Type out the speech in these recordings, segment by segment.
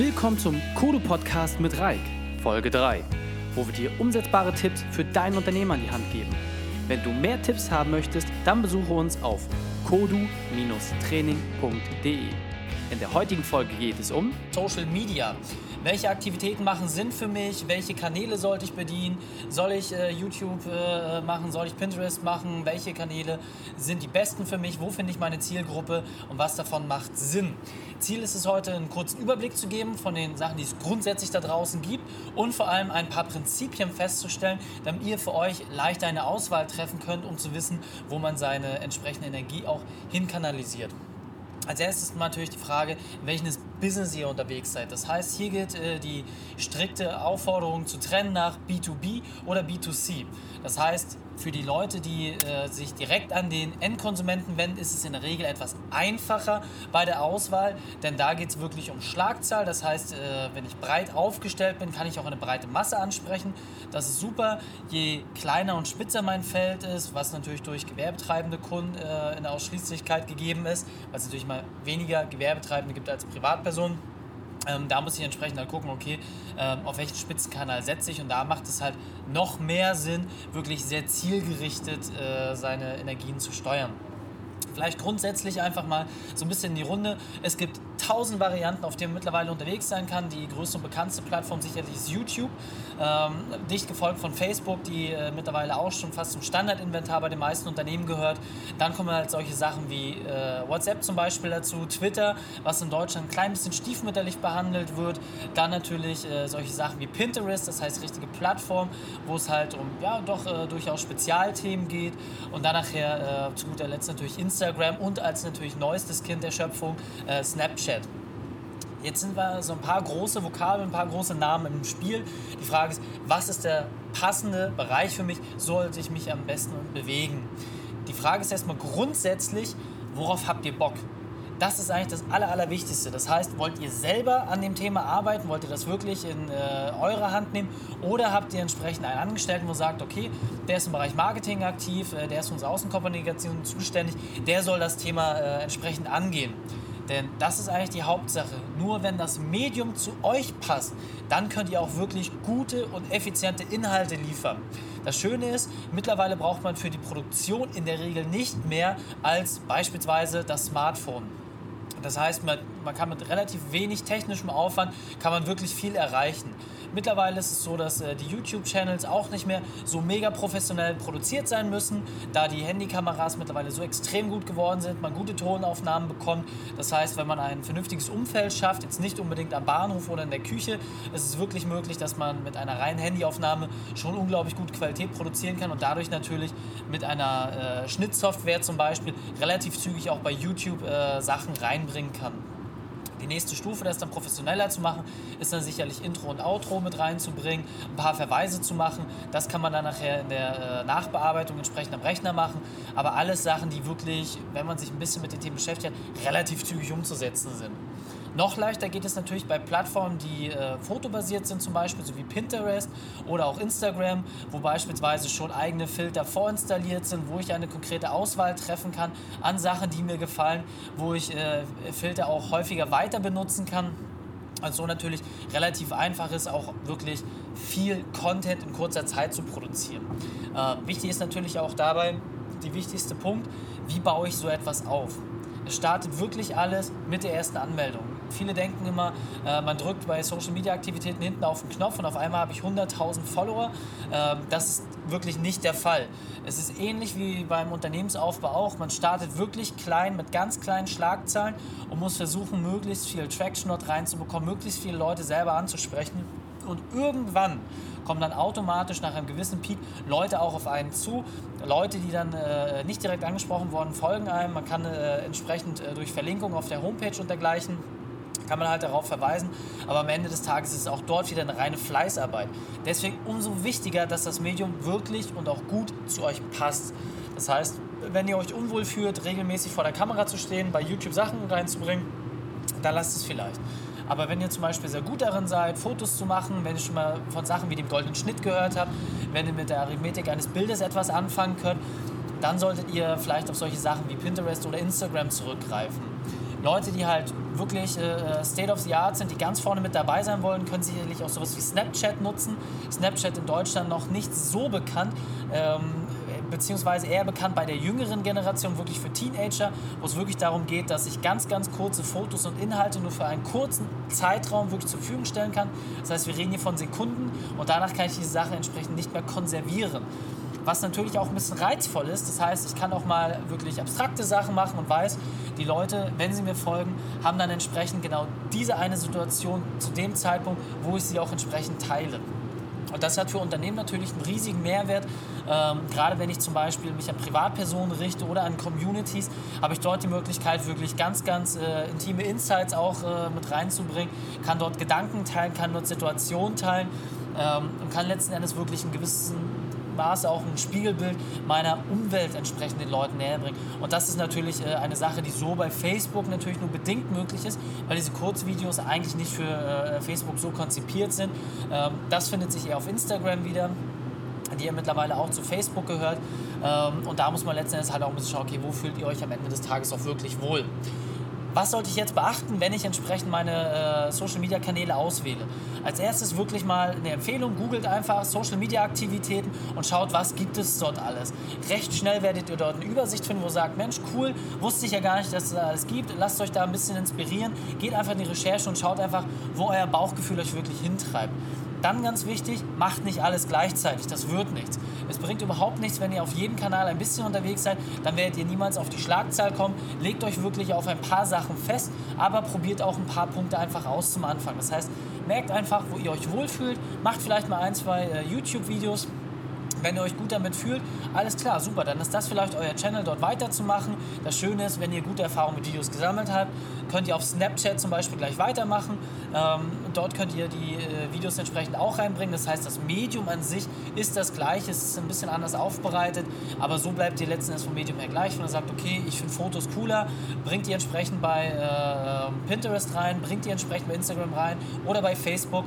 Willkommen zum Kodo Podcast mit Reik, Folge 3, wo wir dir umsetzbare Tipps für dein Unternehmen an die Hand geben. Wenn du mehr Tipps haben möchtest, dann besuche uns auf kodu-training.de. In der heutigen Folge geht es um Social Media. Welche Aktivitäten machen Sinn für mich? Welche Kanäle sollte ich bedienen? Soll ich äh, YouTube äh, machen? Soll ich Pinterest machen? Welche Kanäle sind die besten für mich? Wo finde ich meine Zielgruppe? Und was davon macht Sinn? Ziel ist es heute, einen kurzen Überblick zu geben von den Sachen, die es grundsätzlich da draußen gibt und vor allem ein paar Prinzipien festzustellen, damit ihr für euch leicht eine Auswahl treffen könnt, um zu wissen, wo man seine entsprechende Energie auch hinkanalisiert. Als erstes natürlich die Frage, welches Business ihr unterwegs seid. Das heißt, hier gilt äh, die strikte Aufforderung zu trennen nach B2B oder B2C. Das heißt, für die Leute, die äh, sich direkt an den Endkonsumenten wenden, ist es in der Regel etwas einfacher bei der Auswahl, denn da geht es wirklich um Schlagzahl. Das heißt, äh, wenn ich breit aufgestellt bin, kann ich auch eine breite Masse ansprechen. Das ist super. Je kleiner und spitzer mein Feld ist, was natürlich durch gewerbetreibende Kunden äh, in der Ausschließlichkeit gegeben ist, weil es natürlich mal weniger Gewerbetreibende gibt als Privatpersonen ähm, da muss ich entsprechend dann gucken, okay, ähm, auf welchen Spitzenkanal setze ich. Und da macht es halt noch mehr Sinn, wirklich sehr zielgerichtet äh, seine Energien zu steuern. Vielleicht grundsätzlich einfach mal so ein bisschen in die Runde. Es gibt tausend Varianten, auf denen man mittlerweile unterwegs sein kann. Die größte und bekannteste Plattform sicherlich ist YouTube. Ähm, dicht gefolgt von Facebook, die äh, mittlerweile auch schon fast zum Standardinventar bei den meisten Unternehmen gehört. Dann kommen halt solche Sachen wie äh, WhatsApp zum Beispiel dazu, Twitter, was in Deutschland ein klein bisschen stiefmütterlich behandelt wird. Dann natürlich äh, solche Sachen wie Pinterest, das heißt richtige Plattform, wo es halt um ja doch äh, durchaus Spezialthemen geht. Und dann nachher äh, zu guter Letzt natürlich Instagram und als natürlich neuestes Kind der Schöpfung äh, Snapchat. Jetzt sind wir so ein paar große Vokabeln, ein paar große Namen im Spiel. Die Frage ist, was ist der passende Bereich für mich? Sollte ich mich am besten bewegen? Die Frage ist erstmal grundsätzlich, worauf habt ihr Bock? Das ist eigentlich das Aller, Allerwichtigste. Das heißt, wollt ihr selber an dem Thema arbeiten? Wollt ihr das wirklich in äh, eure Hand nehmen? Oder habt ihr entsprechend einen Angestellten, wo sagt, okay, der ist im Bereich Marketing aktiv, äh, der ist für unsere Außenkommunikation zuständig, der soll das Thema äh, entsprechend angehen. Denn das ist eigentlich die Hauptsache. Nur wenn das Medium zu euch passt, dann könnt ihr auch wirklich gute und effiziente Inhalte liefern. Das Schöne ist, mittlerweile braucht man für die Produktion in der Regel nicht mehr als beispielsweise das Smartphone. Das heißt, man, man kann mit relativ wenig technischem Aufwand kann man wirklich viel erreichen. Mittlerweile ist es so, dass äh, die YouTube-Channels auch nicht mehr so mega professionell produziert sein müssen, da die Handykameras mittlerweile so extrem gut geworden sind, man gute Tonaufnahmen bekommt. Das heißt, wenn man ein vernünftiges Umfeld schafft, jetzt nicht unbedingt am Bahnhof oder in der Küche, ist es wirklich möglich, dass man mit einer reinen Handyaufnahme schon unglaublich gute Qualität produzieren kann und dadurch natürlich mit einer äh, Schnittsoftware zum Beispiel relativ zügig auch bei YouTube äh, Sachen reinbringen kann. Die nächste Stufe, das dann professioneller zu machen, ist dann sicherlich Intro und Outro mit reinzubringen, ein paar Verweise zu machen. Das kann man dann nachher in der äh, Nachbearbeitung entsprechend am Rechner machen. Aber alles Sachen, die wirklich, wenn man sich ein bisschen mit den Themen beschäftigt, relativ zügig umzusetzen sind. Noch leichter geht es natürlich bei Plattformen, die äh, fotobasiert sind, zum Beispiel, so wie Pinterest oder auch Instagram, wo beispielsweise schon eigene Filter vorinstalliert sind, wo ich eine konkrete Auswahl treffen kann an Sachen, die mir gefallen, wo ich äh, Filter auch häufiger weiter benutzen kann. Also so natürlich relativ einfach ist, auch wirklich viel Content in kurzer Zeit zu produzieren. Äh, wichtig ist natürlich auch dabei, der wichtigste Punkt, wie baue ich so etwas auf? Es startet wirklich alles mit der ersten Anmeldung. Viele denken immer, äh, man drückt bei Social Media Aktivitäten hinten auf den Knopf und auf einmal habe ich 100.000 Follower. Ähm, das ist wirklich nicht der Fall. Es ist ähnlich wie beim Unternehmensaufbau auch. Man startet wirklich klein mit ganz kleinen Schlagzahlen und muss versuchen, möglichst viel Traction dort reinzubekommen, möglichst viele Leute selber anzusprechen. Und irgendwann kommen dann automatisch nach einem gewissen Peak Leute auch auf einen zu. Leute, die dann äh, nicht direkt angesprochen worden, folgen einem. Man kann äh, entsprechend äh, durch Verlinkung auf der Homepage und dergleichen kann man halt darauf verweisen. Aber am Ende des Tages ist es auch dort wieder eine reine Fleißarbeit. Deswegen umso wichtiger, dass das Medium wirklich und auch gut zu euch passt. Das heißt, wenn ihr euch unwohl fühlt, regelmäßig vor der Kamera zu stehen, bei YouTube Sachen reinzubringen, dann lasst es vielleicht. Aber wenn ihr zum Beispiel sehr gut darin seid, Fotos zu machen, wenn ihr schon mal von Sachen wie dem goldenen Schnitt gehört habt, wenn ihr mit der Arithmetik eines Bildes etwas anfangen könnt, dann solltet ihr vielleicht auf solche Sachen wie Pinterest oder Instagram zurückgreifen. Leute, die halt wirklich äh, State of the Art sind, die ganz vorne mit dabei sein wollen, können sicherlich auch sowas wie Snapchat nutzen. Snapchat in Deutschland noch nicht so bekannt. Ähm, beziehungsweise eher bekannt bei der jüngeren Generation, wirklich für Teenager, wo es wirklich darum geht, dass ich ganz, ganz kurze Fotos und Inhalte nur für einen kurzen Zeitraum wirklich zur Verfügung stellen kann. Das heißt, wir reden hier von Sekunden und danach kann ich diese Sache entsprechend nicht mehr konservieren was natürlich auch ein bisschen reizvoll ist. Das heißt, ich kann auch mal wirklich abstrakte Sachen machen und weiß, die Leute, wenn sie mir folgen, haben dann entsprechend genau diese eine Situation zu dem Zeitpunkt, wo ich sie auch entsprechend teile. Und das hat für Unternehmen natürlich einen riesigen Mehrwert. Ähm, gerade wenn ich zum Beispiel mich an Privatpersonen richte oder an Communities, habe ich dort die Möglichkeit, wirklich ganz, ganz äh, intime Insights auch äh, mit reinzubringen, kann dort Gedanken teilen, kann dort Situationen teilen ähm, und kann letzten Endes wirklich einen gewissen Maße auch ein Spiegelbild meiner Umwelt entsprechend den Leuten näher bringen. Und das ist natürlich äh, eine Sache, die so bei Facebook natürlich nur bedingt möglich ist, weil diese Kurzvideos eigentlich nicht für äh, Facebook so konzipiert sind. Ähm, das findet sich eher auf Instagram wieder die ja mittlerweile auch zu Facebook gehört. Ähm, und da muss man letztendlich halt auch ein bisschen schauen, okay, wo fühlt ihr euch am Ende des Tages auch wirklich wohl? Was sollte ich jetzt beachten, wenn ich entsprechend meine äh, Social Media Kanäle auswähle? Als erstes wirklich mal eine Empfehlung, googelt einfach Social Media Aktivitäten und schaut, was gibt es dort alles. Recht schnell werdet ihr dort eine Übersicht finden, wo ihr sagt, Mensch, cool, wusste ich ja gar nicht, dass es das alles gibt. Lasst euch da ein bisschen inspirieren, geht einfach in die Recherche und schaut einfach, wo euer Bauchgefühl euch wirklich hintreibt. Dann ganz wichtig, macht nicht alles gleichzeitig, das wird nichts. Es bringt überhaupt nichts, wenn ihr auf jedem Kanal ein bisschen unterwegs seid, dann werdet ihr niemals auf die Schlagzahl kommen. Legt euch wirklich auf ein paar Sachen fest, aber probiert auch ein paar Punkte einfach aus zum Anfang. Das heißt, merkt einfach, wo ihr euch wohlfühlt, macht vielleicht mal ein, zwei äh, YouTube-Videos, wenn ihr euch gut damit fühlt, alles klar, super, dann ist das vielleicht euer Channel, dort weiterzumachen. Das Schöne ist, wenn ihr gute Erfahrungen mit Videos gesammelt habt, könnt ihr auf Snapchat zum Beispiel gleich weitermachen. Ähm, dort könnt ihr die äh, Videos entsprechend auch reinbringen. Das heißt, das Medium an sich ist das gleiche, es ist ein bisschen anders aufbereitet, aber so bleibt ihr letzten Endes vom Medium her gleich. Wenn ihr sagt, okay, ich finde Fotos cooler, bringt die entsprechend bei äh, Pinterest rein, bringt die entsprechend bei Instagram rein oder bei Facebook.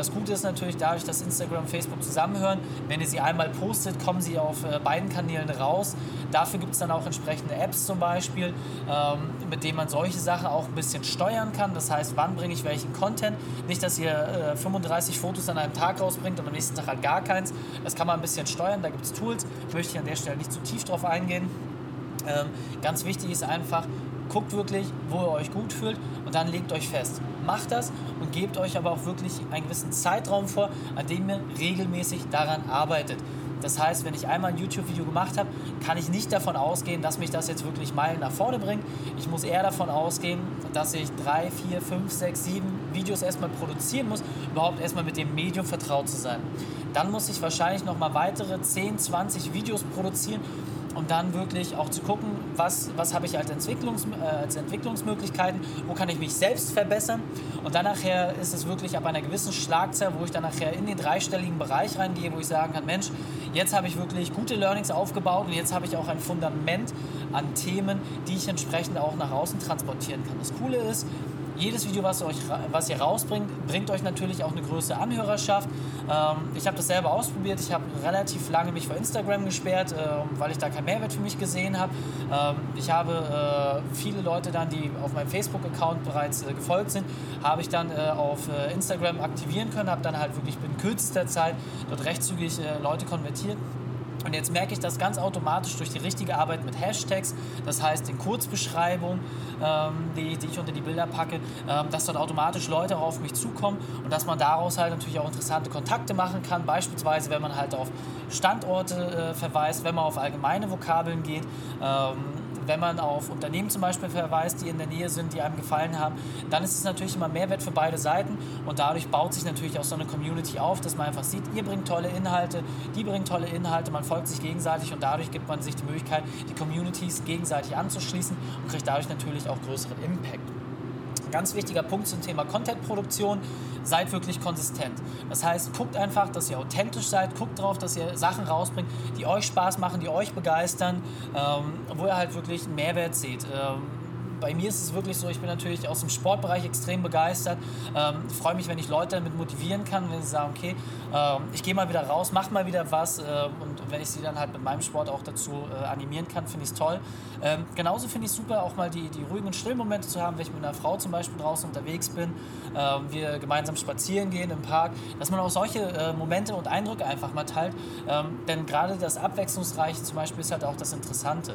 Das Gute ist natürlich dadurch, dass Instagram und Facebook zusammenhören. Wenn ihr sie einmal postet, kommen sie auf äh, beiden Kanälen raus. Dafür gibt es dann auch entsprechende Apps zum Beispiel, ähm, mit denen man solche Sachen auch ein bisschen steuern kann. Das heißt, wann bringe ich welchen Content. Nicht, dass ihr äh, 35 Fotos an einem Tag rausbringt und am nächsten Tag halt gar keins. Das kann man ein bisschen steuern. Da gibt es Tools. Möchte ich an der Stelle nicht zu tief drauf eingehen. Ähm, ganz wichtig ist einfach, guckt wirklich, wo ihr euch gut fühlt und dann legt euch fest. Macht das und gebt euch aber auch wirklich einen gewissen Zeitraum vor, an dem ihr regelmäßig daran arbeitet. Das heißt, wenn ich einmal ein YouTube-Video gemacht habe, kann ich nicht davon ausgehen, dass mich das jetzt wirklich Meilen nach vorne bringt. Ich muss eher davon ausgehen, dass ich drei, vier, fünf, sechs, sieben Videos erstmal produzieren muss, überhaupt erstmal mit dem Medium vertraut zu sein. Dann muss ich wahrscheinlich noch mal weitere 10, 20 Videos produzieren, um dann wirklich auch zu gucken, was, was habe ich als, Entwicklungs, äh, als Entwicklungsmöglichkeiten, wo kann ich mich selbst verbessern. Und dann nachher ist es wirklich ab einer gewissen Schlagzahl, wo ich dann nachher in den dreistelligen Bereich reingehe, wo ich sagen kann, Mensch, jetzt habe ich wirklich gute Learnings aufgebaut und jetzt habe ich auch ein Fundament an Themen, die ich entsprechend auch nach außen transportieren kann. Das Coole ist, jedes Video, was, euch, was ihr rausbringt, bringt euch natürlich auch eine größere Anhörerschaft. Ähm, ich habe das selber ausprobiert. Ich habe relativ lange mich vor Instagram gesperrt, äh, weil ich da keinen Mehrwert für mich gesehen habe. Ähm, ich habe äh, viele Leute dann, die auf meinem Facebook-Account bereits äh, gefolgt sind, habe ich dann äh, auf äh, Instagram aktivieren können, habe dann halt wirklich in kürzester Zeit dort recht zügig äh, Leute konvertiert. Und jetzt merke ich das ganz automatisch durch die richtige Arbeit mit Hashtags, das heißt in Kurzbeschreibungen, ähm, die, die ich unter die Bilder packe, ähm, dass dort automatisch Leute auf mich zukommen und dass man daraus halt natürlich auch interessante Kontakte machen kann. Beispielsweise, wenn man halt auf Standorte äh, verweist, wenn man auf allgemeine Vokabeln geht. Ähm, wenn man auf Unternehmen zum Beispiel verweist, die in der Nähe sind, die einem gefallen haben, dann ist es natürlich immer Mehrwert für beide Seiten und dadurch baut sich natürlich auch so eine Community auf, dass man einfach sieht, ihr bringt tolle Inhalte, die bringen tolle Inhalte, man folgt sich gegenseitig und dadurch gibt man sich die Möglichkeit, die Communities gegenseitig anzuschließen und kriegt dadurch natürlich auch größeren Impact. Ganz wichtiger Punkt zum Thema Content-Produktion, seid wirklich konsistent. Das heißt, guckt einfach, dass ihr authentisch seid, guckt darauf, dass ihr Sachen rausbringt, die euch Spaß machen, die euch begeistern, ähm, wo ihr halt wirklich einen Mehrwert seht. Ähm, bei mir ist es wirklich so, ich bin natürlich aus dem Sportbereich extrem begeistert. Ähm, freue mich, wenn ich Leute damit motivieren kann, wenn sie sagen, okay, ähm, ich gehe mal wieder raus, mach mal wieder was äh, und wenn ich sie dann halt mit meinem Sport auch dazu äh, animieren kann, finde ich es toll. Ähm, genauso finde ich es super, auch mal die, die ruhigen und stillen Momente zu haben, wenn ich mit einer Frau zum Beispiel draußen unterwegs bin, ähm, wir gemeinsam spazieren gehen im Park, dass man auch solche äh, Momente und Eindrücke einfach mal teilt. Ähm, denn gerade das Abwechslungsreiche zum Beispiel ist halt auch das Interessante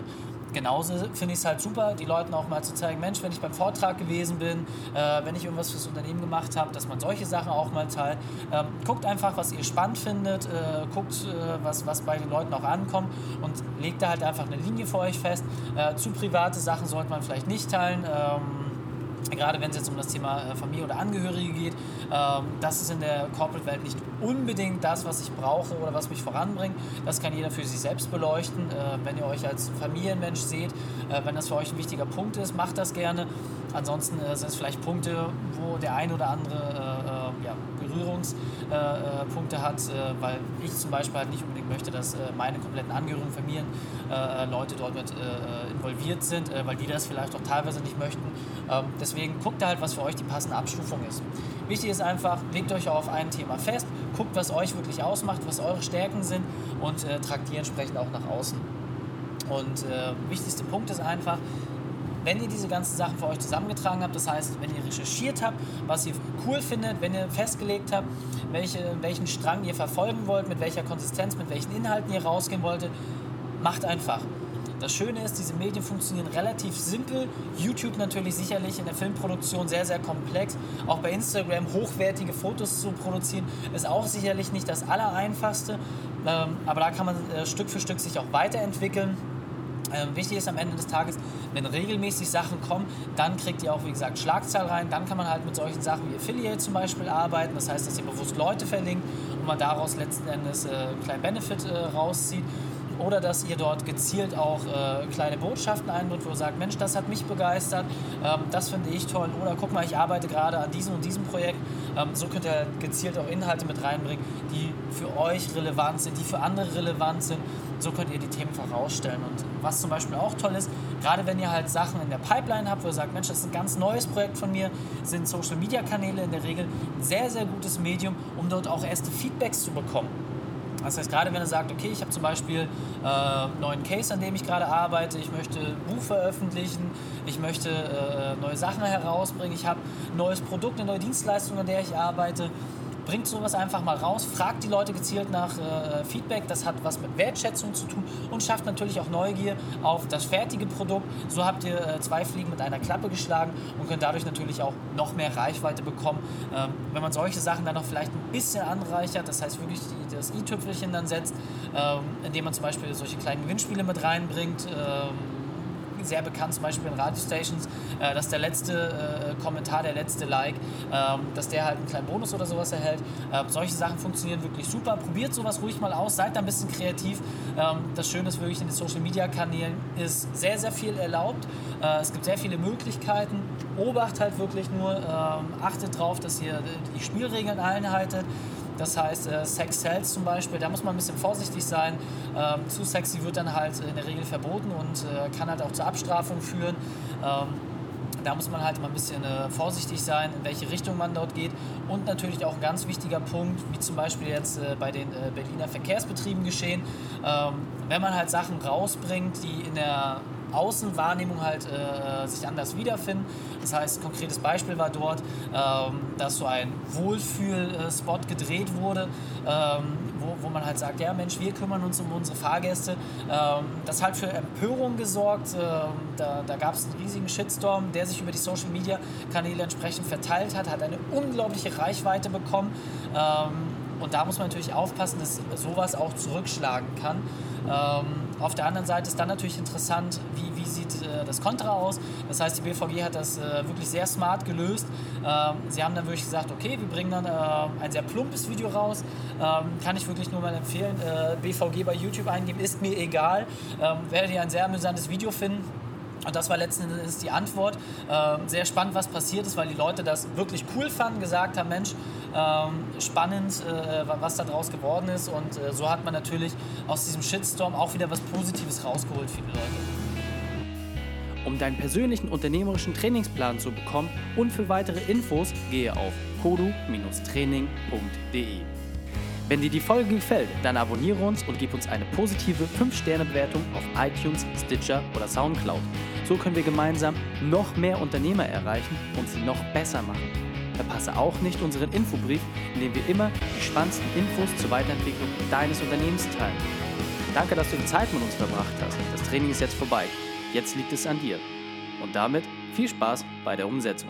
genauso finde ich es halt super, die Leuten auch mal zu zeigen, Mensch, wenn ich beim Vortrag gewesen bin, äh, wenn ich irgendwas fürs Unternehmen gemacht habe, dass man solche Sachen auch mal teilt. Ähm, guckt einfach, was ihr spannend findet, äh, guckt, äh, was, was bei den Leuten auch ankommt und legt da halt einfach eine Linie für euch fest. Äh, zu private Sachen sollte man vielleicht nicht teilen. Ähm, gerade wenn es jetzt um das Thema äh, Familie oder Angehörige geht, ähm, das ist in der Corporate-Welt nicht unbedingt das, was ich brauche oder was mich voranbringt. Das kann jeder für sich selbst beleuchten. Äh, wenn ihr euch als Familienmensch seht, äh, wenn das für euch ein wichtiger Punkt ist, macht das gerne. Ansonsten sind es vielleicht Punkte, wo der ein oder andere Berührungspunkte hat, weil ich zum Beispiel halt nicht unbedingt möchte, dass meine kompletten Angehörigen, Familien, Leute dort mit involviert sind, weil die das vielleicht auch teilweise nicht möchten. Ähm, deswegen guckt halt, was für euch die passende Abstufung ist. Wichtig ist einfach, legt euch auf ein Thema fest, guckt, was euch wirklich ausmacht, was eure Stärken sind und äh, tragt die entsprechend auch nach außen. Und äh, wichtigste Punkt ist einfach, wenn ihr diese ganzen Sachen für euch zusammengetragen habt, das heißt, wenn ihr recherchiert habt, was ihr cool findet, wenn ihr festgelegt habt, welche, welchen Strang ihr verfolgen wollt, mit welcher Konsistenz, mit welchen Inhalten ihr rausgehen wolltet, macht einfach. Das Schöne ist, diese Medien funktionieren relativ simpel. YouTube natürlich sicherlich in der Filmproduktion sehr, sehr komplex. Auch bei Instagram hochwertige Fotos zu produzieren, ist auch sicherlich nicht das Allereinfachste. Ähm, aber da kann man äh, Stück für Stück sich auch weiterentwickeln. Ähm, wichtig ist am Ende des Tages, wenn regelmäßig Sachen kommen, dann kriegt ihr auch, wie gesagt, Schlagzahl rein. Dann kann man halt mit solchen Sachen wie Affiliate zum Beispiel arbeiten. Das heißt, dass ihr bewusst Leute verlinkt und man daraus letzten Endes äh, einen kleinen Benefit äh, rauszieht oder dass ihr dort gezielt auch äh, kleine Botschaften einbringt, wo ihr sagt, Mensch, das hat mich begeistert, ähm, das finde ich toll oder guck mal, ich arbeite gerade an diesem und diesem Projekt. Ähm, so könnt ihr gezielt auch Inhalte mit reinbringen, die für euch relevant sind, die für andere relevant sind. So könnt ihr die Themen vorausstellen. Und was zum Beispiel auch toll ist, gerade wenn ihr halt Sachen in der Pipeline habt, wo ihr sagt, Mensch, das ist ein ganz neues Projekt von mir, sind Social-Media-Kanäle in der Regel ein sehr, sehr gutes Medium, um dort auch erste Feedbacks zu bekommen. Das heißt, gerade wenn er sagt, okay, ich habe zum Beispiel äh, einen neuen Case, an dem ich gerade arbeite, ich möchte ein Buch veröffentlichen, ich möchte äh, neue Sachen herausbringen, ich habe ein neues Produkt, eine neue Dienstleistung, an der ich arbeite, bringt sowas einfach mal raus, fragt die Leute gezielt nach äh, Feedback, das hat was mit Wertschätzung zu tun und schafft natürlich auch Neugier auf das fertige Produkt. So habt ihr äh, zwei Fliegen mit einer Klappe geschlagen und könnt dadurch natürlich auch noch mehr Reichweite bekommen. Ähm, wenn man solche Sachen dann noch vielleicht ein bisschen anreichert, das heißt wirklich die, das i-Tüpfelchen dann setzt, ähm, indem man zum Beispiel solche kleinen Gewinnspiele mit reinbringt, ähm, sehr bekannt, zum Beispiel in Radiostations, äh, dass der letzte äh, Kommentar, der letzte Like, ähm, dass der halt einen kleinen Bonus oder sowas erhält. Äh, solche Sachen funktionieren wirklich super. Probiert sowas ruhig mal aus, seid da ein bisschen kreativ. Ähm, das Schöne ist wirklich in den Social Media Kanälen ist sehr, sehr viel erlaubt. Äh, es gibt sehr viele Möglichkeiten. Obacht halt wirklich nur, ähm, achtet darauf, dass ihr die Spielregeln einhaltet. Das heißt, äh, Sex Sells zum Beispiel, da muss man ein bisschen vorsichtig sein. Ähm, zu sexy wird dann halt in der Regel verboten und äh, kann halt auch zur Abstrafung führen. Ähm, da muss man halt immer ein bisschen äh, vorsichtig sein, in welche Richtung man dort geht. Und natürlich auch ein ganz wichtiger Punkt, wie zum Beispiel jetzt äh, bei den äh, Berliner Verkehrsbetrieben geschehen, ähm, wenn man halt Sachen rausbringt, die in der Außenwahrnehmung halt äh, sich anders wiederfinden. Das heißt, ein konkretes Beispiel war dort, ähm, dass so ein Wohlfühl-Spot gedreht wurde, ähm, wo, wo man halt sagt, ja Mensch, wir kümmern uns um unsere Fahrgäste. Ähm, das hat für Empörung gesorgt. Ähm, da da gab es einen riesigen Shitstorm, der sich über die Social-Media-Kanäle entsprechend verteilt hat, hat eine unglaubliche Reichweite bekommen. Ähm, und da muss man natürlich aufpassen, dass sowas auch zurückschlagen kann. Auf der anderen Seite ist dann natürlich interessant, wie, wie sieht äh, das Kontra aus. Das heißt, die BVG hat das äh, wirklich sehr smart gelöst. Ähm, sie haben dann wirklich gesagt, okay, wir bringen dann äh, ein sehr plumpes Video raus. Ähm, kann ich wirklich nur mal empfehlen. Äh, BVG bei YouTube eingeben, ist mir egal. Ähm, werdet ihr ein sehr amüsantes Video finden. Und das war letzten Endes die Antwort. Ähm, sehr spannend, was passiert ist, weil die Leute das wirklich cool fanden, gesagt haben, Mensch, ähm, spannend, äh, was da draus geworden ist. Und äh, so hat man natürlich aus diesem Shitstorm auch wieder was Positives rausgeholt für die Leute. Um deinen persönlichen unternehmerischen Trainingsplan zu bekommen und für weitere Infos gehe auf kodu-training.de. Wenn dir die Folge gefällt, dann abonniere uns und gib uns eine positive 5-Sterne-Bewertung auf iTunes, Stitcher oder Soundcloud. So können wir gemeinsam noch mehr Unternehmer erreichen und sie noch besser machen. Verpasse auch nicht unseren Infobrief, in dem wir immer die spannendsten Infos zur Weiterentwicklung deines Unternehmens teilen. Danke, dass du die Zeit mit uns verbracht hast. Das Training ist jetzt vorbei. Jetzt liegt es an dir. Und damit viel Spaß bei der Umsetzung.